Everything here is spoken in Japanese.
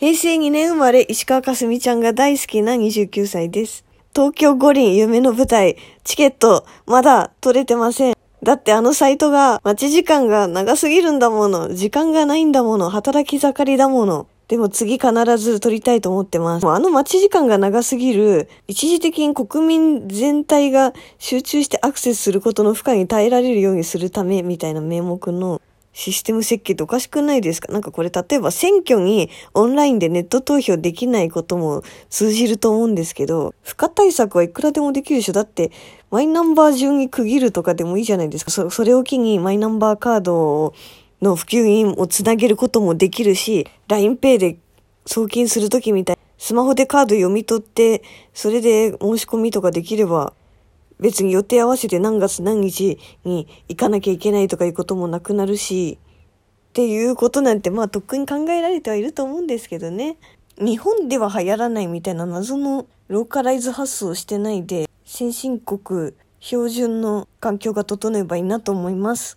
平成2年生まれ石川かすみちゃんが大好きな29歳です。東京五輪夢の舞台、チケット、まだ取れてません。だってあのサイトが待ち時間が長すぎるんだもの。時間がないんだもの。働き盛りだもの。でも次必ず取りたいと思ってます。あの待ち時間が長すぎる、一時的に国民全体が集中してアクセスすることの負荷に耐えられるようにするためみたいな名目のシステム設計っておかしくないですか？なんかこれ例えば選挙にオンラインでネット投票できないことも通じると思うんですけど、負荷対策はいくらでもできるでしょ？だってマイナンバー順に区切るとかでもいいじゃないですか。それを機にマイナンバーカードの普及にもつなげることもできるし、LINEPay で送金するときみたいにスマホでカード読み取って、それで申し込みとかできれば、別に予定合わせて何月何日に行かなきゃいけないとかいうこともなくなるし、っていうことなんてまあとっくに考えられてはいると思うんですけどね。日本では流行らないみたいな謎のローカライズ発想をしてないで、先進国標準の環境が整えばいいなと思います。